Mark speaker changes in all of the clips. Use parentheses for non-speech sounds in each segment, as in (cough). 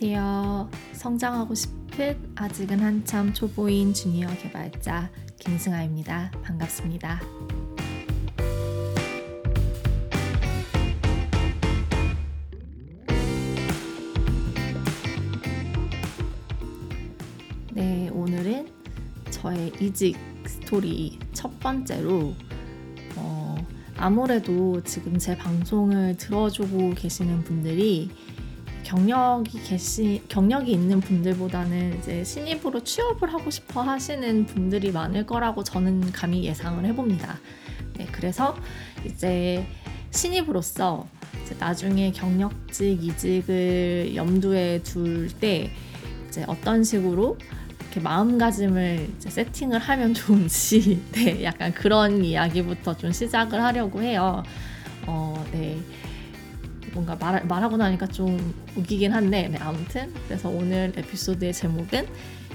Speaker 1: 안녕하세요. 성장하고 싶은 아직은 한참 초보인 주니어 개발자 김승아입니다. 반갑습니다. 네, 오늘은 저의 이직 스토리 첫 번째로 어, 아무래도 지금 제 방송을 들어주고 계시는 분들이 경력이 계시 경력이 있는 분들보다는 이제 신입으로 취업을 하고 싶어 하시는 분들이 많을 거라고 저는 감히 예상을 해봅니다. 네, 그래서 이제 신입으로서 이제 나중에 경력직 이직을 염두에 둘 때 이제 어떤 식으로 이렇게 마음가짐을 세팅을 하면 좋은지 (laughs) 네, 약간 그런 이야기부터 좀 시작을 하려고 해요. 어, 네. 뭔가 말, 말하고 나니까 좀 웃기긴 한데 네, 아무튼 그래서 오늘 에피소드의 제목은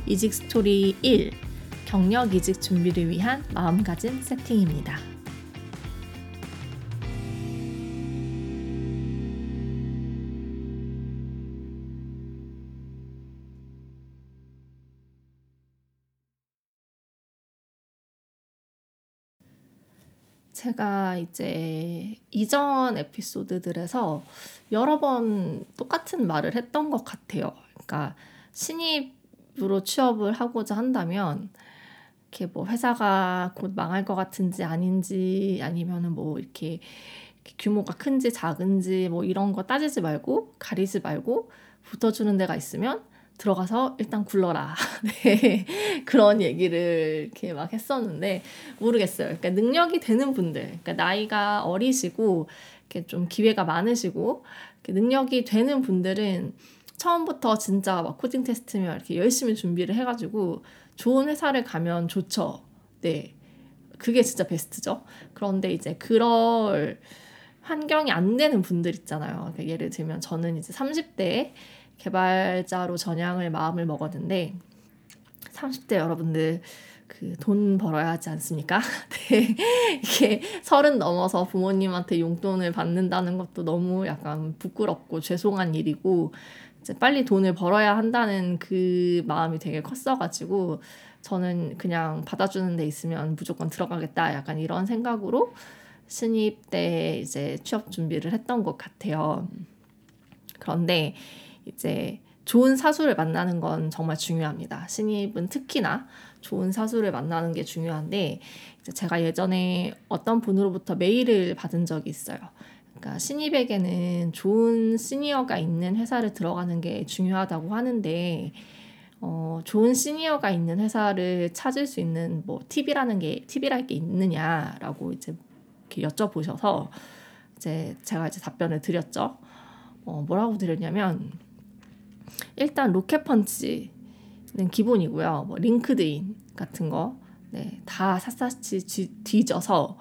Speaker 1: 이직 스토리 1 경력 이직 준비를 위한 마음가짐 세팅입니다. 제가 이제 이전 에피소드들에서 여러 번 똑같은 말을 했던 것 같아요. 그러니까 신입으로 취업을 하고자 한다면 이렇게 뭐 회사가 곧 망할 것 같은지 아닌지 아니면은 뭐 이렇게 규모가 큰지 작은지 뭐 이런 거 따지지 말고 가리지 말고 붙어주는 데가 있으면 들어가서 일단 굴러라. (laughs) 네. 그런 얘기를 이렇게 막 했었는데 모르겠어요. 그러니까 능력이 되는 분들, 그러니까 나이가 어리시고 이렇게 좀 기회가 많으시고 능력이 되는 분들은 처음부터 진짜 막 코딩 테스트면 이렇게 열심히 준비를 해가지고 좋은 회사를 가면 좋죠. 네. 그게 진짜 베스트죠. 그런데 이제 그럴 환경이 안 되는 분들 있잖아요. 그러니까 예를 들면 저는 이제 30대에 개발자로 전향을 마음을 먹었는데 30대 여러분들 그 돈 벌어야 하지 않습니까? (laughs) 네. 이게 서른 넘어서 부모님한테 용돈을 받는다는 것도 너무 약간 부끄럽고 죄송한 일이고 이제 빨리 돈을 벌어야 한다는 그 마음이 되게 컸어가지고 저는 그냥 받아주는 데 있으면 무조건 들어가겠다 약간 이런 생각으로 신입 때 이제 취업 준비를 했던 것 같아요. 그런데 이제 좋은 사수를 만나는 건 정말 중요합니다. 신입은 특히나 좋은 사수를 만나는 게 중요한데 제가 예전에 어떤 분으로부터 메일을 받은 적이 있어요. 그러니까 신입에게는 좋은 시니어가 있는 회사를 들어가는 게 중요하다고 하는데 어, 좋은 시니어가 있는 회사를 찾을 수 있는 뭐 팁이라는 게 팁이랄 게 있느냐라고 이제 이렇게 여쭤보셔서 이제 제가 이제 답변을 드렸죠. 어, 뭐라고 드렸냐면 일단 로켓펀치는 기본이고요. 뭐 링크드인 같은 거, 네, 다 샅샅이 뒤져서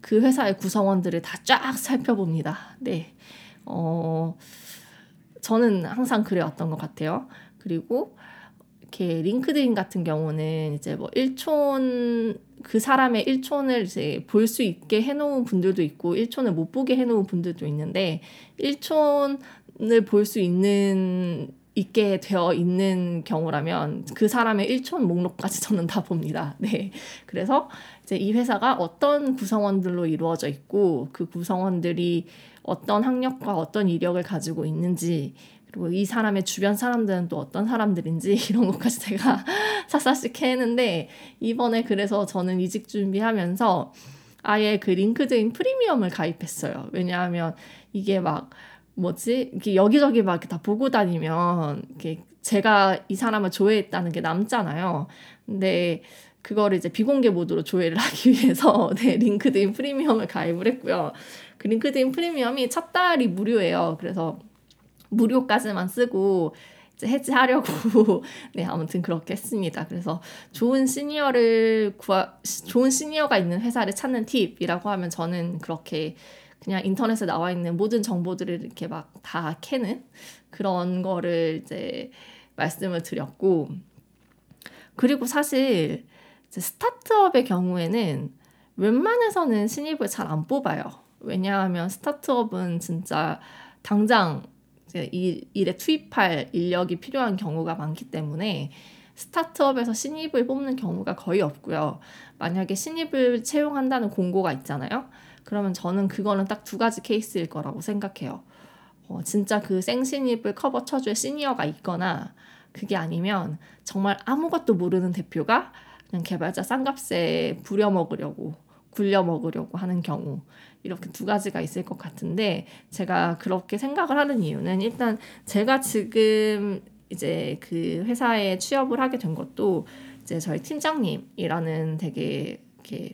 Speaker 1: 그 회사의 구성원들을 다 쫙 살펴봅니다. 네, 어, 저는 항상 그래왔던 것 같아요. 그리고 이렇게 링크드인 같은 경우는 이제 뭐 일촌 그 사람의 일촌을 이제 볼 수 있게 해놓은 분들도 있고 일촌을 못 보게 해놓은 분들도 있는데 일촌을 볼 수 있는 있게 되어 있는 경우라면 그 사람의 일촌 목록까지 저는 다 봅니다. (laughs) 네. 그래서 이제 이 회사가 어떤 구성원들로 이루어져 있고 그 구성원들이 어떤 학력과 어떤 이력을 가지고 있는지 그리고 이 사람의 주변 사람들은 또 어떤 사람들인지 (laughs) 이런 것까지 제가 (laughs) 샅샅이 캐는데 이번에 그래서 저는 이직 준비하면서 아예 그 LinkedIn Premium을 가입했어요. 왜냐하면 이게 막 뭐지 이렇게 여기저기 막 다 보고 다니면 이렇게 제가 이 사람을 조회했다는 게 남잖아요. 근데 그거를 이제 비공개 모드로 조회를 (laughs) 하기 위해서 네, LinkedIn Premium을 가입을 했고요. 그 LinkedIn Premium이 첫 달이 무료예요. 그래서 무료까지만 쓰고 이제 해지하려고 (laughs) 네 아무튼 그렇게 했습니다. 그래서 좋은 시니어를 구하 좋은 시니어가 있는 회사를 찾는 팁이라고 하면 저는 그렇게 그냥 인터넷에 나와 있는 모든 정보들을 이렇게 막 다 캐는 그런 거를 이제 말씀을 드렸고 그리고 사실 스타트업의 경우에는 웬만해서는 신입을 잘 안 뽑아요. 왜냐하면 스타트업은 진짜 당장 이 일에 투입할 인력이 필요한 경우가 많기 때문에 스타트업에서 신입을 뽑는 경우가 거의 없고요. 만약에 신입을 채용한다는 공고가 있잖아요. 그러면 저는 그거는 딱 두 가지 케이스일 거라고 생각해요. 어, 진짜 그 생신입을 커버 쳐줄 시니어가 있거나 그게 아니면 정말 아무것도 모르는 대표가 그냥 개발자 싼값에 부려먹으려고 굴려먹으려고 하는 경우 이렇게 두 가지가 있을 것 같은데 제가 그렇게 생각을 하는 이유는 일단 제가 지금 이제 그 회사에 취업을 하게 된 것도 이제 저희 팀장님이라는 되게 이렇게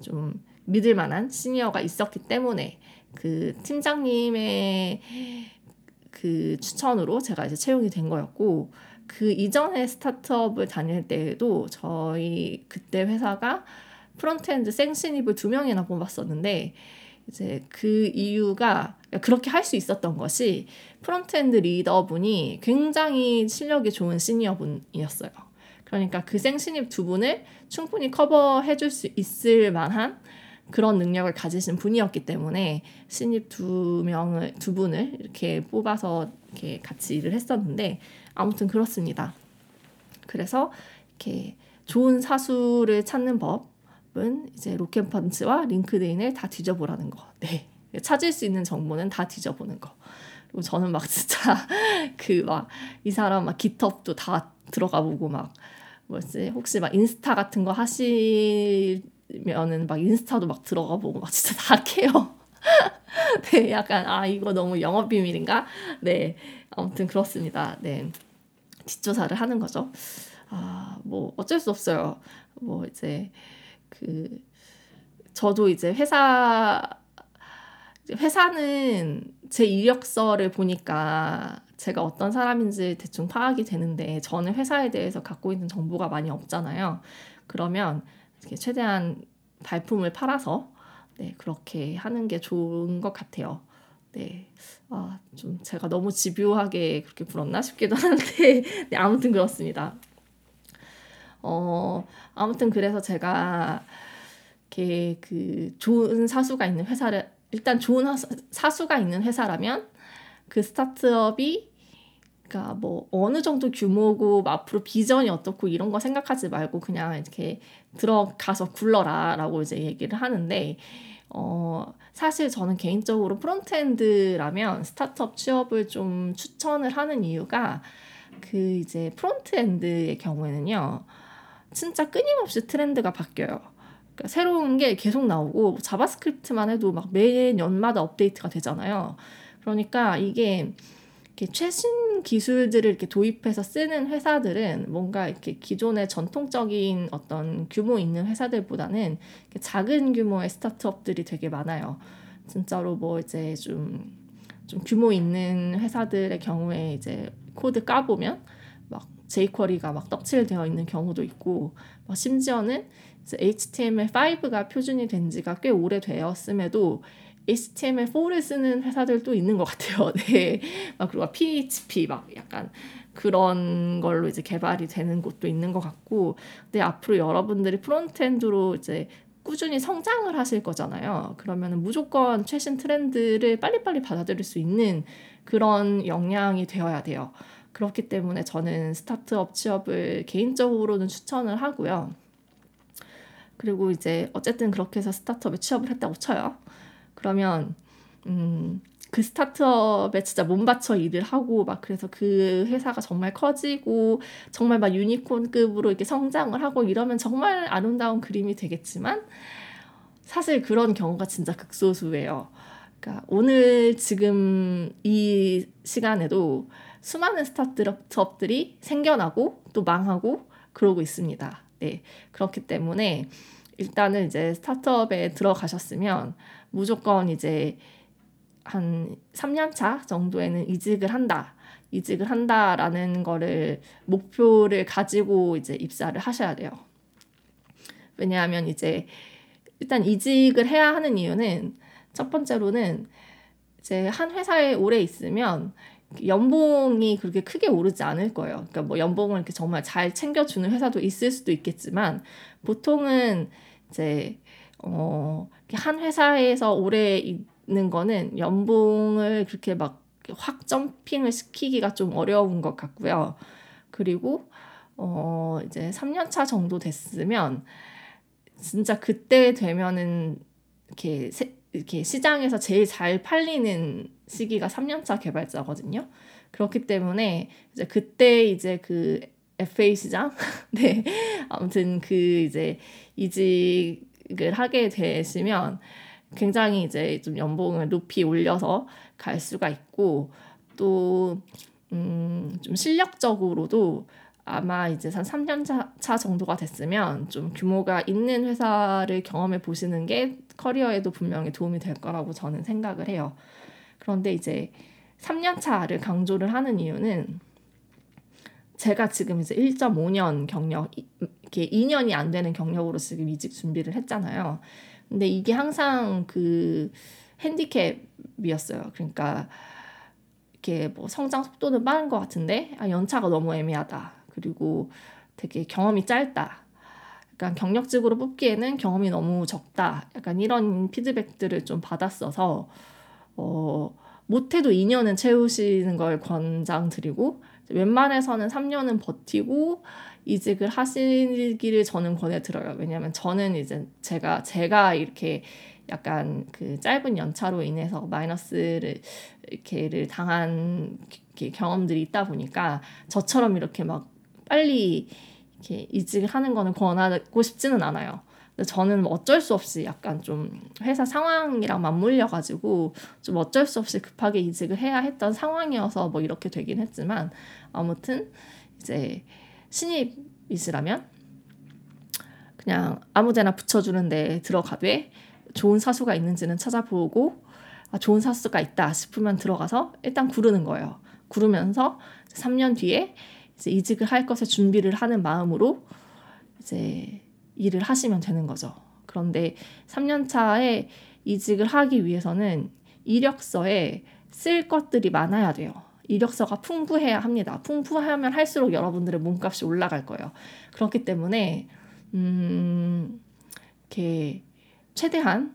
Speaker 1: 좀 믿을 만한 시니어가 있었기 때문에 그 팀장님의 그 추천으로 제가 이제 채용이 된 거였고 그 이전에 스타트업을 다닐 때에도 저희 그때 회사가 frontend 생신입을 두 명이나 뽑았었는데 이제 그 이유가 그렇게 할 수 있었던 것이 frontend 리더분이 굉장히 실력이 좋은 시니어분이었어요. 그러니까 그 생신입 두 분을 충분히 커버해 줄 수 있을 만한 그런 능력을 가지신 분이었기 때문에 신입 두 명을 두 분을 이렇게 뽑아서 이렇게 같이 일을 했었는데 아무튼 그렇습니다. 그래서 이렇게 좋은 사수를 찾는 법은 이제 로켓펀치와 LinkedIn을 다 뒤져보라는 거. 네. 찾을 수 있는 정보는 다 뒤져보는 거. 그리고 저는 막 진짜 (laughs) 그 막 이 사람 막 깃헙도 다 들어가 보고 막 뭐지 혹시 막 인스타 같은 거 하시 면은 막 인스타도 막 들어가 보고 막 진짜 다 캐요. (laughs) 네, 약간 아 이거 너무 영업 비밀인가? 네, 아무튼 그렇습니다. 네, 뒷조사를 하는 거죠. 아, 뭐 어쩔 수 없어요. 뭐 이제 그 저도 이제 회사 회사는 제 이력서를 보니까 제가 어떤 사람인지 대충 파악이 되는데 저는 회사에 대해서 갖고 있는 정보가 많이 없잖아요. 그러면 최대한 발품을 팔아서 네, 그렇게 하는 게 좋은 것 같아요. 네. 아, 좀 제가 너무 집요하게 그렇게 굴었나 싶기도 하는데, (laughs) 네, 아무튼 그렇습니다. 어, 아무튼 그래서 제가 이렇게 그 좋은 사수가 있는 회사를, 일단 좋은 사수가 있는 회사라면 그 스타트업이 그러니까 뭐 어느 정도 규모고 뭐 앞으로 비전이 어떻고 이런 거 생각하지 말고 그냥 이렇게 들어가서 굴러라라고 이제 얘기를 하는데 어, 사실 저는 개인적으로 프론트엔드라면 스타트업 취업을 좀 추천을 하는 이유가 그 이제 frontend의 경우에는요, 진짜 끊임없이 트렌드가 바뀌어요. 그러니까 새로운 게 계속 나오고 JavaScript만 해도 막 매년마다 업데이트가 되잖아요. 그러니까 이게 이렇게 최신 기술들을 이렇게 도입해서 쓰는 회사들은 뭔가 이렇게 기존의 전통적인 어떤 규모 있는 회사들보다는 작은 규모의 스타트업들이 되게 많아요. 진짜로 뭐 이제 좀, 좀 규모 있는 회사들의 경우에 이제 코드 까보면 막 jQuery가 막 떡칠되어 있는 경우도 있고, 막 심지어는 HTML5가 표준이 된 지가 꽤 오래되었음에도 HTML4를 쓰는 회사들도 있는 것 같아요. (laughs) 네. 막 그리고 PHP 막 약간 그런 걸로 이제 개발이 되는 곳도 있는 것 같고, 근데 앞으로 여러분들이 frontend로 이제 꾸준히 성장을 하실 거잖아요. 그러면 무조건 최신 트렌드를 빨리빨리 받아들일 수 있는 그런 역량이 되어야 돼요. 그렇기 때문에 저는 스타트업 취업을 개인적으로는 추천을 하고요. 그리고 이제 어쨌든 그렇게 해서 스타트업에 취업을 했다고 쳐요. 그러면 음, 그 스타트업에 진짜 몸 바쳐 일을 하고 막 그래서 그 회사가 정말 커지고 정말 막 유니콘급으로 이렇게 성장을 하고 이러면 정말 아름다운 그림이 되겠지만 사실 그런 경우가 진짜 극소수예요. 그러니까 오늘 지금 이 시간에도 수많은 스타트업들이 생겨나고 또 망하고 그러고 있습니다. 네. 그렇기 때문에 일단은 이제 스타트업에 들어가셨으면 무조건 이제 한 3년 차 정도에는 이직을 한다. 이직을 한다라는 거를 목표를 가지고 이제 입사를 하셔야 돼요. 왜냐하면 이제 일단 이직을 해야 하는 이유는 첫 번째로는 이제 한 회사에 오래 있으면 연봉이 그렇게 크게 오르지 않을 거예요. 그러니까 뭐 연봉을 이렇게 정말 잘 챙겨주는 회사도 있을 수도 있겠지만 보통은 이제 어, 한 회사에서 오래 있는 거는 연봉을 그렇게 막 확 점핑을 시키기가 좀 어려운 것 같고요. 그리고 어 이제 3년 차 정도 됐으면 진짜 그때 되면은 이렇게 세, 이렇게 시장에서 제일 잘 팔리는 시기가 3년차 개발자거든요. 그렇기 때문에 이제 그때 이제 그 FA 시장 (laughs) 네 아무튼 그 이제 이직 을 하게 되시면 굉장히 이제 좀 연봉을 높이 올려서 갈 수가 있고 또 음, 좀 실력적으로도 아마 이제 한 3년 차, 차 정도가 됐으면 좀 규모가 있는 회사를 경험해 보시는 게 커리어에도 분명히 도움이 될 거라고 저는 생각을 해요. 그런데 이제 3년 차를 강조를 하는 이유는 제가 지금 이제 1.5년 경력, 이렇게 2년이 안 되는 경력으로 지금 이직 준비를 했잖아요. 근데 이게 항상 그 핸디캡이었어요. 그러니까 이렇게 뭐 성장 속도는 빠른 것 같은데 아, 연차가 너무 애매하다. 그리고 되게 경험이 짧다. 약간 경력직으로 뽑기에는 경험이 너무 적다. 약간 이런 피드백들을 좀 받았어서 어, 못해도 2년은 채우시는 걸 권장드리고 웬만해서는 3년은 버티고 이직을 하시기를 저는 권해드려요. 왜냐하면 저는 이제 제가 제가 이렇게 약간 그 짧은 연차로 인해서 마이너스를 이렇게를 당한 경험들이 있다 보니까 저처럼 이렇게 막 빨리 이렇게 이직을 하는 거는 권하고 싶지는 않아요. 저는 어쩔 수 없이 약간 좀 회사 상황이랑 맞물려 가지고 좀 어쩔 수 없이 급하게 이직을 해야 했던 상황이어서 뭐 이렇게 되긴 했지만 아무튼 이제 신입이시라면 그냥 아무데나 붙여주는데 들어가되 좋은 사수가 있는지는 찾아보고 아, 좋은 사수가 있다 싶으면 들어가서 일단 구르는 거예요. 구르면서 3년 뒤에 이제 이직을 할 것에 준비를 하는 마음으로 이제 일을 하시면 되는 거죠. 그런데 3년 차에 이직을 하기 위해서는 이력서에 쓸 것들이 많아야 돼요. 이력서가 풍부해야 합니다. 풍부하면 할수록 여러분들의 몸값이 올라갈 거예요. 그렇기 때문에 음, 이렇게 최대한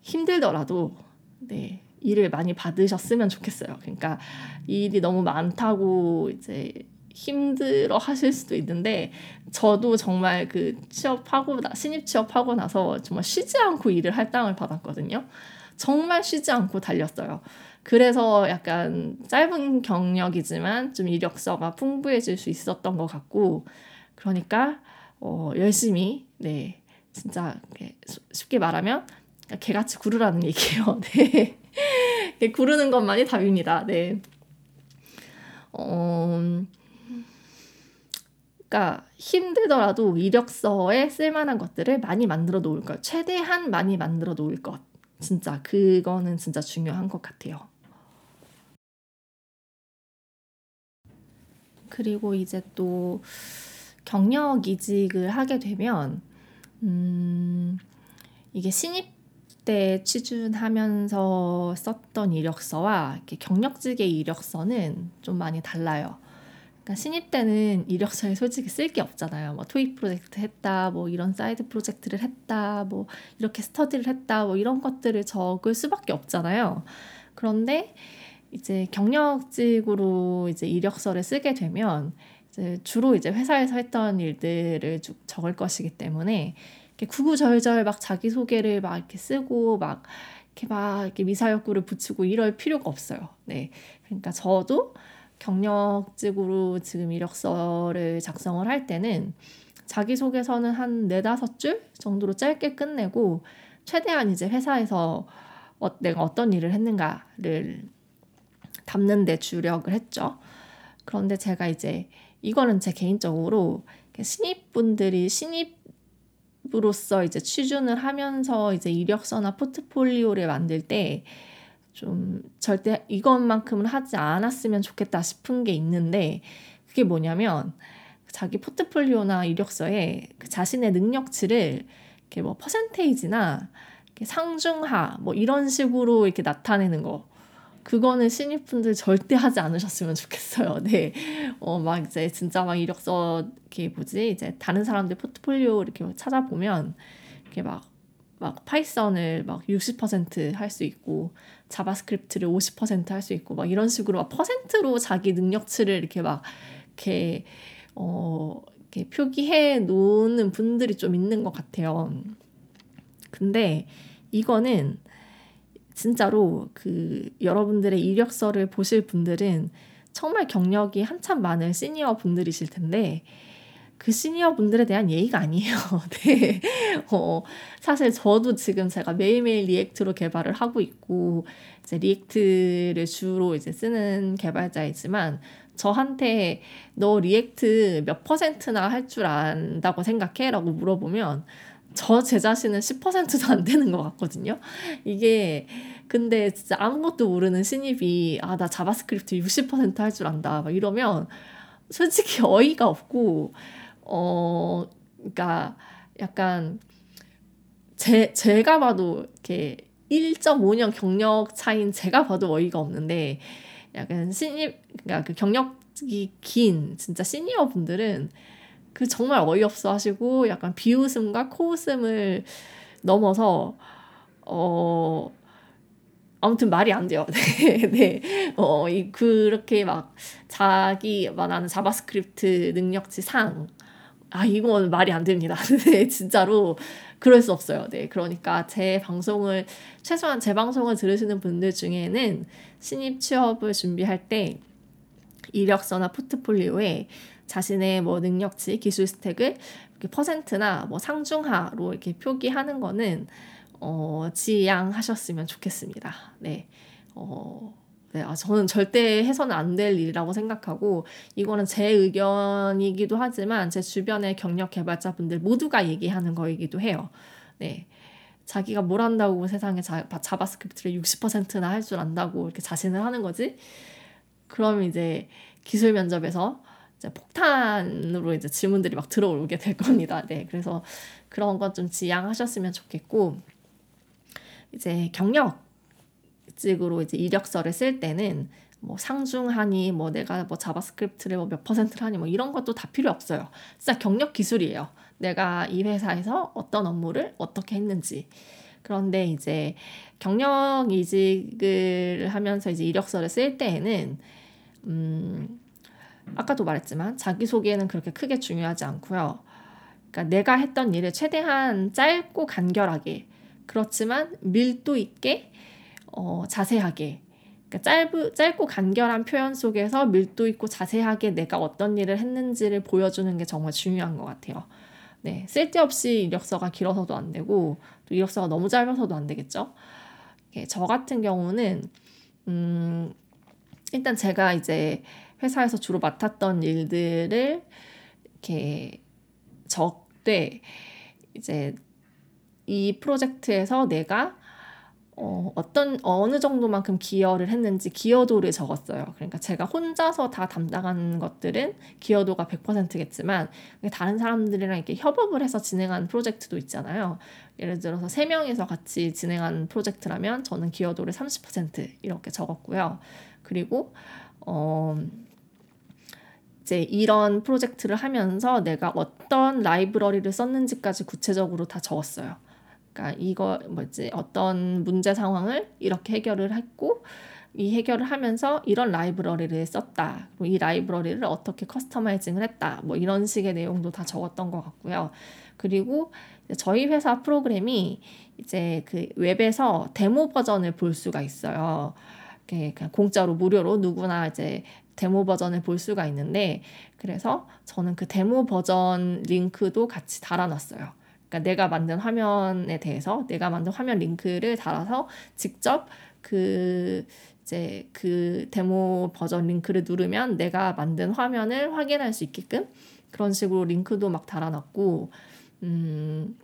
Speaker 1: 힘들더라도 네, 일을 많이 받으셨으면 좋겠어요. 그러니까 일이 너무 많다고 이제 힘들어 하실 수도 있는데 저도 정말 그 취업하고 나 신입 취업하고 나서 정말 쉬지 않고 일을 할당을 받았거든요. 정말 쉬지 않고 달렸어요. 그래서 약간 짧은 경력이지만 좀 이력서가 풍부해질 수 있었던 것 같고 그러니까 어, 열심히 네 진짜 쉽게 말하면 개같이 구르라는 얘기예요. (laughs) 네. 구르는 것만이 답입니다. 네. 어, 그러니까 힘들더라도 이력서에 쓸만한 것들을 많이 만들어 놓을 것, 최대한 많이 만들어 놓을 것. 진짜 그거는 진짜 중요한 것 같아요. 그리고 이제 또 경력 이직을 하게 되면 음, 이게 신입 때 취준하면서 썼던 이력서와 경력직의 이력서는 좀 많이 달라요. 그러니까 신입 때는 이력서에 솔직히 쓸 게 없잖아요. 뭐 toy 프로젝트 했다, 뭐 이런 사이드 프로젝트를 했다, 뭐 이렇게 스터디를 했다, 뭐 이런 것들을 적을 수밖에 없잖아요. 그런데 이제 경력직으로 이제 이력서를 쓰게 되면 이제 주로 이제 회사에서 했던 일들을 쭉 적을 것이기 때문에 이렇게 구구절절 막 자기 소개를 막 이렇게 쓰고 막 이렇게 막 이렇게 미사역구를 붙이고 이럴 필요가 없어요. 네, 그러니까 저도 경력직으로 지금 이력서를 작성을 할 때는 자기소개서는 한 네다섯 줄 정도로 짧게 끝내고 최대한 이제 회사에서 어, 내가 어떤 일을 했는가를 담는 데 주력을 했죠. 그런데 제가 이제 이거는 제 개인적으로 신입분들이 신입으로서 이제 취준을 하면서 이제 이력서나 포트폴리오를 만들 때 좀 절대 이것만큼은 하지 않았으면 좋겠다 싶은 게 있는데 그게 뭐냐면 자기 포트폴리오나 이력서에 그 자신의 능력치를 이렇게 뭐 퍼센테이지나 이렇게 상중하 뭐 이런 식으로 이렇게 나타내는 거 그거는 신입분들 절대 하지 않으셨으면 좋겠어요. 네. 어, 막 이제 진짜 막 이력서, 이렇게 뭐지, 이제 다른 사람들 포트폴리오 이렇게 찾아보면, 이렇게 막, 막 Python을 막 60%할 수 있고, JavaScript를 50%할 수 있고 막 이런 식으로 막 퍼센트로 자기 능력치를 이렇게 막 이렇게 어 이렇게 표기해 놓는 분들이 좀 있는 것 같아요. 근데 이거는 진짜로 그 여러분들의 이력서를 보실 분들은 정말 경력이 한참 많은 시니어 분들이실 텐데 그 시니어 분들에 대한 예의가 아니에요. (laughs) 네. 어, 사실 저도 지금 제가 매일매일 React로 개발을 하고 있고, 이제 React를 주로 이제 쓰는 개발자이지만, 저한테 너 React 몇 퍼센트나 할 줄 안다고 생각해? 라고 물어보면, 저 제 자신은 10%도 안 되는 것 같거든요. 이게, 근데 진짜 아무것도 모르는 신입이, 아, 나 JavaScript 60%할 줄 안다. 막 이러면, 솔직히 (laughs) 어이가 없고, 어, 그러니까 약간 제 제가 봐도 이렇게 1.5년 경력 차인 제가 봐도 어이가 없는데 약간 신입 그러니까 그 경력이 긴 진짜 시니어 분들은 그 정말 어이없어 하시고 약간 비웃음과 코웃음을 넘어서 어 아무튼 말이 안 돼요. 네, (laughs) 네. 어, 이, 그렇게 막 자기 말하는 JavaScript 능력치 상, 아, 이건 말이 안 됩니다. (laughs) 네, 진짜로 그럴 수 없어요. 네, 그러니까 제 방송을, 최소한 제 방송을 들으시는 분들 중에는 신입 취업을 준비할 때 이력서나 포트폴리오에 자신의 뭐 능력치, 기술 스택을 이렇게 퍼센트나 뭐 상중하로 이렇게 표기하는 거는 어, 지양하셨으면 좋겠습니다. 네. 어, 네, 아, 저는 절대 해서는 안 될 일이라고 생각하고 이거는 제 의견이기도 하지만 제 주변의 경력 개발자분들 모두가 얘기하는 거이기도 해요. 네. 자기가 뭘 한다고 세상에 자, JavaScript를 60%나 할 줄 안다고 이렇게 자신을 하는 거지? 그럼 이제 기술 면접에서 이제 폭탄으로 이제 질문들이 막 들어오게 될 겁니다. 네. 그래서 그런 것좀 지양하셨으면 좋겠고 이제 경력 직으로 이제 이력서를 쓸 때는 뭐 상중하니 뭐 내가 뭐 JavaScript를 뭐 몇 퍼센트를 하니 뭐 이런 것도 다 필요 없어요. 진짜 경력 기술이에요. 내가 이 회사에서 어떤 업무를 어떻게 했는지. 그런데 이제 경력 이직을 하면서 이제 이력서를 쓸 때에는 음 아까도 말했지만 자기 소개는 그렇게 크게 중요하지 않고요. 그러니까 내가 했던 일을 최대한 짧고 간결하게 그렇지만 밀도 있게 어, 자세하게 그러니까 짧, 짧고 간결한 표현 속에서 밀도 있고 자세하게 내가 어떤 일을 했는지를 보여주는 게 정말 중요한 것 같아요. 네, 쓸데없이 이력서가 길어서도 안 되고 또 이력서가 너무 짧아서도 안 되겠죠. 예, 저 같은 경우는 음, 일단 제가 이제 회사에서 주로 맡았던 일들을 이렇게 적되 이제 이 프로젝트에서 내가 어, 어떤 어느 정도만큼 기여를 했는지 기여도를 적었어요. 그러니까 제가 혼자서 다 담당한 것들은 기여도가 100%겠지만 다른 사람들이랑 이렇게 협업을 해서 진행한 프로젝트도 있잖아요. 예를 들어서 세 명이서 같이 진행한 프로젝트라면 저는 기여도를 30% 이렇게 적었고요. 그리고 어 이제 이런 프로젝트를 하면서 내가 어떤 라이브러리를 썼는지까지 구체적으로 다 적었어요. 그러니까 이거 뭐지 어떤 문제 상황을 이렇게 해결을 했고 이 해결을 하면서 이런 라이브러리를 썼다. 이 라이브러리를 어떻게 customizing을 했다. 뭐 이런 식의 내용도 다 적었던 것 같고요. 그리고 저희 회사 프로그램이 이제 그 웹에서 데모 버전을 볼 수가 있어요. 그냥 공짜로 무료로 누구나 이제 데모 버전을 볼 수가 있는데 그래서 저는 그 데모 버전 링크도 같이 달아놨어요. 그러니까 내가 만든 화면에 대해서 내가 만든 화면 링크를 달아서 직접 그 이제 그 데모 버전 링크를 누르면 내가 만든 화면을 확인할 수 있게끔 그런 식으로 링크도 막 달아놨고 음,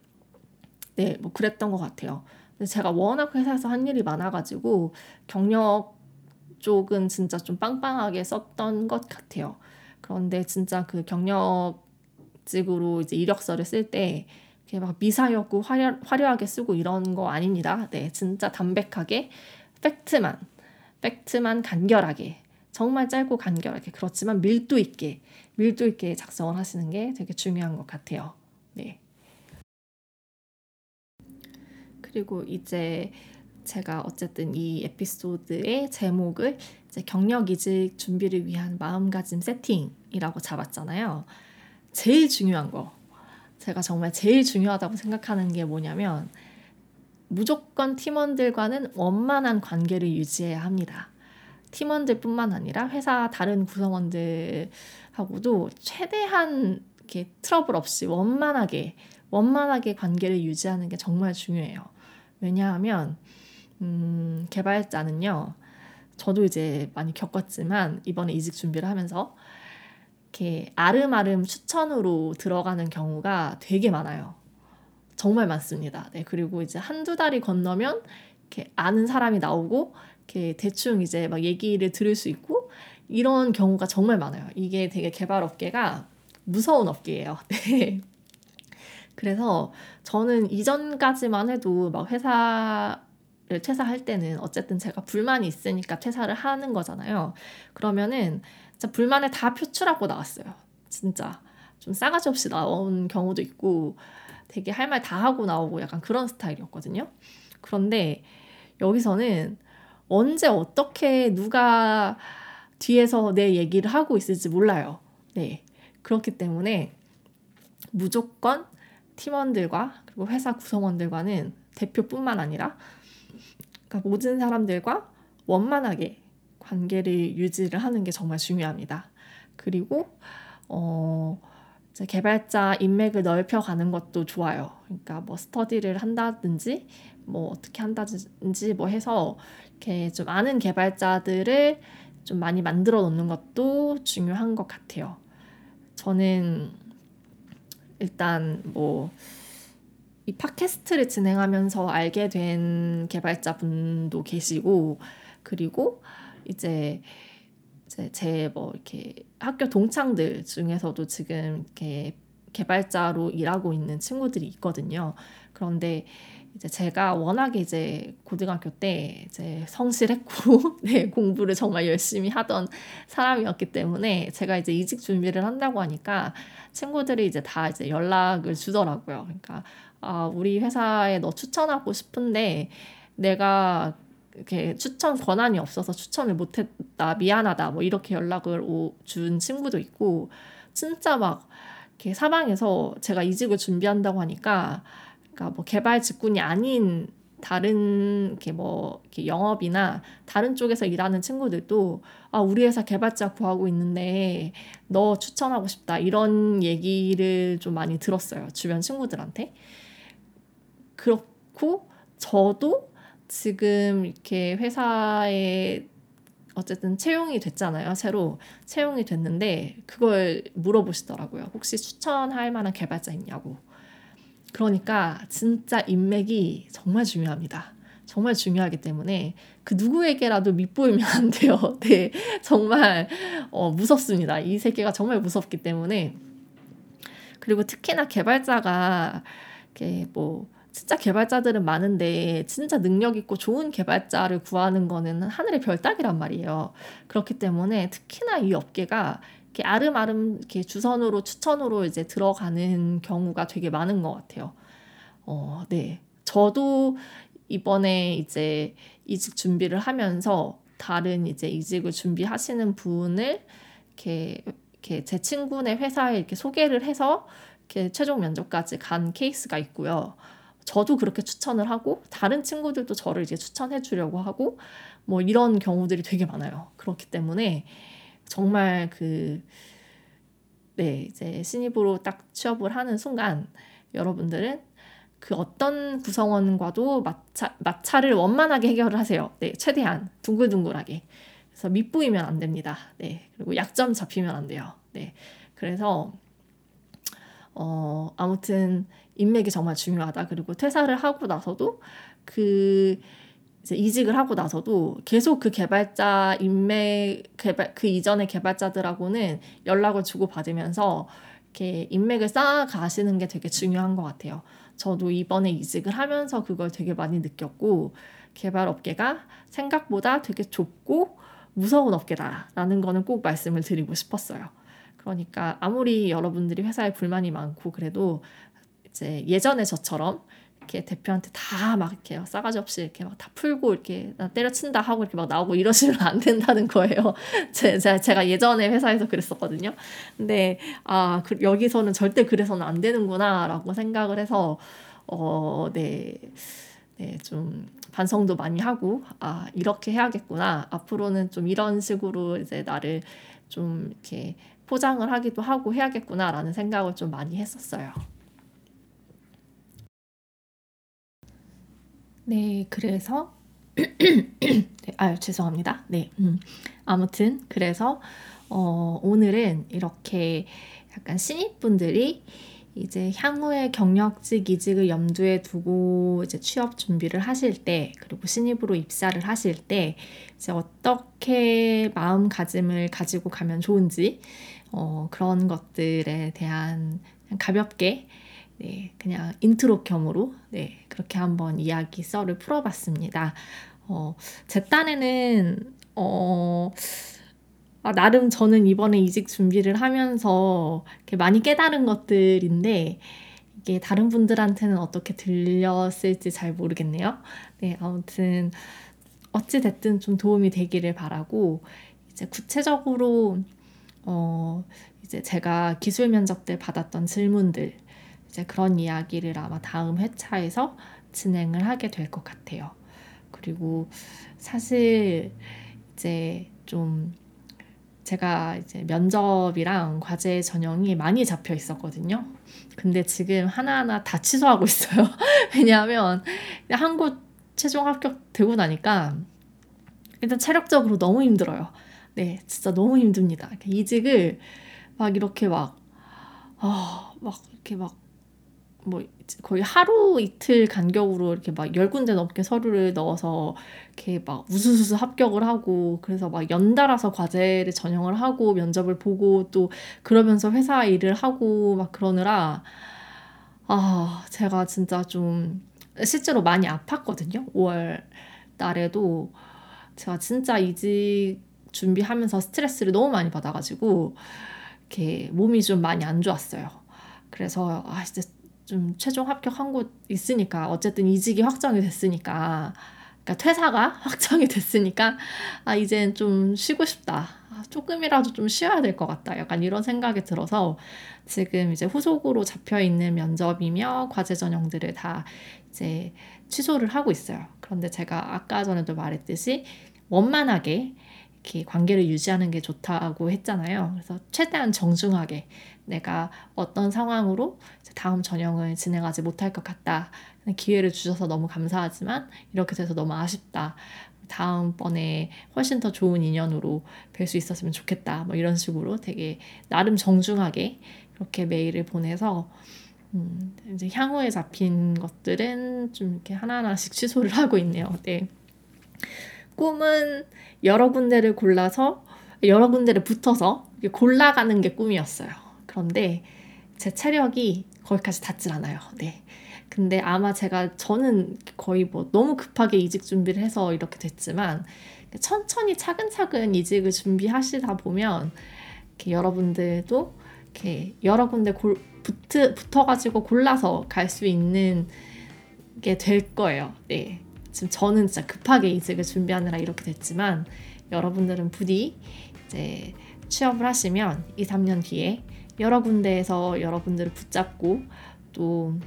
Speaker 1: 네, 뭐 그랬던 것 같아요. 제가 워낙 회사에서 한 일이 많아가지고 경력 쪽은 진짜 좀 빵빵하게 썼던 것 같아요. 그런데 진짜 그 경력직으로 이제 이력서를 쓸때 이렇게 막 미사여구 화려, 화려하게 쓰고 이런 거 아닙니다. 네, 진짜 담백하게 팩트만, 팩트만 간결하게, 정말 짧고 간결하게, 그렇지만 밀도 있게, 밀도 있게 작성을 하시는 게 되게 중요한 것 같아요. 네. 그리고 이제 제가 어쨌든 이 에피소드의 제목을 이제 경력 이직 준비를 위한 마음가짐 세팅이라고 잡았잖아요. 제일 중요한 거. 제가 정말 제일 중요하다고 생각하는 게 뭐냐면 무조건 팀원들과는 원만한 관계를 유지해야 합니다. 팀원들뿐만 아니라 회사 다른 구성원들하고도 최대한 이렇게 트러블 없이 원만하게 원만하게 관계를 유지하는 게 정말 중요해요. 왜냐하면 음, 개발자는요. 저도 이제 많이 겪었지만 이번에 이직 준비를 하면서 이렇게 아름아름 추천으로 들어가는 경우가 되게 많아요. 정말 많습니다. 네, 그리고 이제 한두 달이 건너면 이렇게 아는 사람이 나오고 이렇게 대충 이제 막 얘기를 들을 수 있고 이런 경우가 정말 많아요. 이게 되게 개발 업계가 무서운 업계예요. (laughs) 네. 그래서 저는 이전까지만 해도 막 회사를 퇴사할 때는 어쨌든 제가 불만이 있으니까 퇴사를 하는 거잖아요. 그러면은 진짜 불만을 다 표출하고 나왔어요. 진짜 좀 싸가지 없이 나온 경우도 있고 되게 할 말 다 하고 나오고 약간 그런 스타일이었거든요. 그런데 여기서는 언제 어떻게 누가 뒤에서 내 얘기를 하고 있을지 몰라요. 네. 그렇기 때문에 무조건 팀원들과 그리고 회사 구성원들과는 대표뿐만 아니라 그러니까 모든 사람들과 원만하게 관계를 유지를 하는 게 정말 중요합니다. 그리고 어 개발자 인맥을 넓혀가는 것도 좋아요. 그러니까 뭐 스터디를 한다든지 뭐 어떻게 한다든지 뭐 해서 이렇게 좀 아는 개발자들을 좀 많이 만들어 놓는 것도 중요한 것 같아요. 저는 일단 뭐 이 팟캐스트를 진행하면서 알게 된 개발자분도 계시고 그리고 이제 제 뭐 이렇게 학교 동창들 중에서도 지금 이렇게 개발자로 일하고 있는 친구들이 있거든요. 그런데 이제 제가 워낙에 이제 고등학교 때 이제 성실했고 (laughs) 네, 공부를 정말 열심히 하던 사람이었기 때문에 제가 이제 이직 준비를 한다고 하니까 친구들이 이제 다 이제 연락을 주더라고요. 그러니까 아, 우리 회사에 너 추천하고 싶은데 내가 이렇게 추천 권한이 없어서 추천을 못했다 미안하다 뭐 이렇게 연락을 오, 준 친구도 있고 진짜 막 이렇게 사방에서 제가 이직을 준비한다고 하니까 그러니까 뭐 개발 직군이 아닌 다른 이렇게 뭐 이렇게 영업이나 다른 쪽에서 일하는 친구들도 아 우리 회사 개발자 구하고 있는데 너 추천하고 싶다 이런 얘기를 좀 많이 들었어요 주변 친구들한테. 그렇고 저도 지금 이렇게 회사에 어쨌든 채용이 됐잖아요 새로 채용이 됐는데 그걸 물어보시더라고요 혹시 추천할 만한 개발자 있냐고 그러니까 진짜 인맥이 정말 중요합니다. 정말 중요하기 때문에 그 누구에게라도 밑보이면 안 돼요. (laughs) 네, 정말 어, 무섭습니다. 이 세계가 정말 무섭기 때문에 그리고 특히나 개발자가 이렇게 뭐 진짜 개발자들은 많은데 진짜 능력 있고 좋은 개발자를 구하는 거는 하늘의 별 따기란 말이에요. 그렇기 때문에 특히나 이 업계가 이렇게 아름아름 이렇게 주선으로 추천으로 이제 들어가는 경우가 되게 많은 것 같아요. 어, 네. 저도 이번에 이제 이직 준비를 하면서 다른 이제 이직을 준비하시는 분을 이렇게 이렇게 제 친구네 회사에 이렇게 소개를 해서 이렇게 최종 면접까지 간 케이스가 있고요. 저도 그렇게 추천을 하고 다른 친구들도 저를 이제 추천해 주려고 하고 뭐 이런 경우들이 되게 많아요. 그렇기 때문에 정말 그, 네, 이제 신입으로 딱 취업을 하는 순간 여러분들은 그 어떤 구성원과도 마차, 마찰을 원만하게 해결을 하세요. 네, 최대한 둥글둥글하게. 그래서 밑보이면 안 됩니다. 네, 그리고 약점 잡히면 안 돼요. 네, 그래서 어, 아무튼 인맥이 정말 중요하다. 그리고 퇴사를 하고 나서도 그 이제 이직을 하고 나서도 계속 그 개발자 인맥 개발 그 이전의 개발자들하고는 연락을 주고 받으면서 이렇게 인맥을 쌓아 가시는 게 되게 중요한 것 같아요. 저도 이번에 이직을 하면서 그걸 되게 많이 느꼈고 개발 업계가 생각보다 되게 좁고 무서운 업계다라는 거는 꼭 말씀을 드리고 싶었어요. 그러니까 아무리 여러분들이 회사에 불만이 많고 그래도 이제 예전에 저처럼 이렇게 대표한테 다 막 이렇게 싸가지 없이 이렇게 막 다 풀고 이렇게 나 때려친다 하고 이렇게 막 나오고 이러시면 안 된다는 거예요. (laughs) 제, 제가 예전에 회사에서 그랬었거든요. 근데 아 그, 여기서는 절대 그래서는 안 되는구나라고 생각을 해서 어, 네. 네, 좀 반성도 많이 하고 아 이렇게 해야겠구나 앞으로는 좀 이런 식으로 이제 나를 좀 이렇게 포장을 하기도 하고 해야겠구나라는 생각을 좀 많이 했었어요. 네, 그래서 (clears throat) 네, 아유 죄송합니다. 네, 음. 아무튼 그래서 어, 오늘은 이렇게 약간 신입분들이 이제 향후의 경력직 이직을 염두에 두고 이제 취업 준비를 하실 때 그리고 신입으로 입사를 하실 때 이제 어떻게 마음가짐을 가지고 가면 좋은지 어, 그런 것들에 대한 가볍게 네, 그냥 인트로 겸으로 네, 그렇게 한번 이야기 썰을 풀어봤습니다. 어, 제 딴에는 어, 아, 나름 저는 이번에 이직 준비를 하면서 이렇게 많이 깨달은 것들인데 이게 다른 분들한테는 어떻게 들렸을지 잘 모르겠네요. 네, 아무튼 어찌 됐든 좀 도움이 되기를 바라고 이제 구체적으로 어 이제 제가 기술 면접 때 받았던 질문들 이제 그런 이야기를 아마 다음 회차에서 진행을 하게 될 것 같아요. 그리고 사실 이제 좀 제가 이제 면접이랑 과제 전형이 많이 잡혀 있었거든요. 근데 지금 하나하나 다 취소하고 있어요. (laughs) 왜냐하면 한 곳 최종 합격 되고 나니까 일단 체력적으로 너무 힘들어요. 네, 진짜 너무 힘듭니다. 이직을 막 이렇게 막, 아, 막 이렇게 막, 뭐, 거의 하루 이틀 간격으로 이렇게 막 열 군데 넘게 서류를 넣어서 이렇게 막 우수수수 합격을 하고 그래서 막 연달아서 과제를 전형을 하고 면접을 보고 또 그러면서 회사 일을 하고 막 그러느라 아, 제가 진짜 좀 실제로 많이 아팠거든요. 5월 달에도 제가 진짜 이직 준비하면서 스트레스를 너무 많이 받아가지고 이렇게 몸이 좀 많이 안 좋았어요. 그래서 아 이제 좀 최종 합격한 곳 있으니까 어쨌든 이직이 확정이 됐으니까 그러니까 퇴사가 (laughs) 확정이 됐으니까 아 이젠 좀 쉬고 싶다. 아, 조금이라도 좀 쉬어야 될 것 같다. 약간 이런 생각이 들어서 지금 이제 후속으로 잡혀 있는 면접이며 과제 전형들을 다 이제 취소를 하고 있어요. 그런데 제가 아까 전에도 말했듯이 원만하게 이렇게 관계를 유지하는 게 좋다고 했잖아요. 그래서 최대한 정중하게 내가 어떤 상황으로 다음 전형을 진행하지 못할 것 같다. 기회를 주셔서 너무 감사하지만 이렇게 돼서 너무 아쉽다. 다음번에 훨씬 더 좋은 인연으로 뵐 수 있었으면 좋겠다. 뭐 이런 식으로 되게 나름 정중하게 그렇게 메일을 보내서 음, 이제 향후에 잡힌 것들은 좀 이렇게 하나하나씩 취소를 (laughs) 하고 있네요. 네. 꿈은 여러 군데를 골라서 여러 군데를 붙어서 골라가는 게 꿈이었어요. 그런데 제 체력이 거기까지 닿질 않아요. 네. 근데 아마 제가 저는 거의 뭐 너무 급하게 이직 준비를 해서 이렇게 됐지만 천천히 차근차근 이직을 준비하시다 보면 이렇게 여러분들도 이렇게 여러 군데 골, 붙, 붙어가지고 골라서 갈 수 있는 게 될 거예요. 네. 지금 저는 진짜 급하게 이직을 준비하느라 이렇게 됐지만 여러분들은 부디 이제 취업을 하시면 2, 3년 뒤에 여러 군데에서 여러분들을 붙잡고 또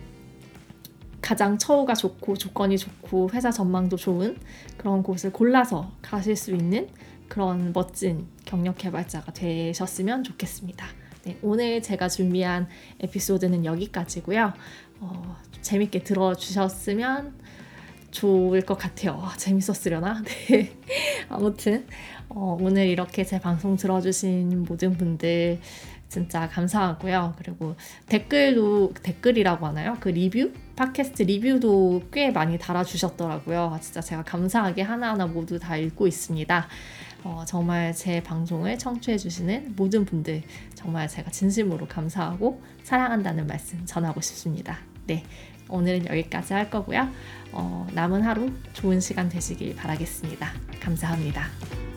Speaker 1: 가장 처우가 좋고 조건이 좋고 회사 전망도 좋은 그런 곳을 골라서 가실 수 있는 그런 멋진 경력 개발자가 되셨으면 좋겠습니다. 네, 오늘 제가 준비한 에피소드는 여기까지고요. 어, 재밌게 들어주셨으면 좋을 것 같아요. 아, 재밌었으려나? (laughs) 네. 아무튼 어, 오늘 이렇게 제 방송 들어주신 모든 분들 진짜 감사하고요. 그리고 댓글도 댓글이라고 하나요? 그 리뷰 팟캐스트 리뷰도 꽤 많이 달아주셨더라고요. 진짜 제가 감사하게 하나하나 모두 다 읽고 있습니다. 어, 정말 제 방송을 청취해주시는 모든 분들 정말 제가 진심으로 감사하고 사랑한다는 말씀 전하고 싶습니다. 네, 오늘은 여기까지 할 거고요. 어, 남은 하루 좋은 시간 되시길 바라겠습니다. 감사합니다.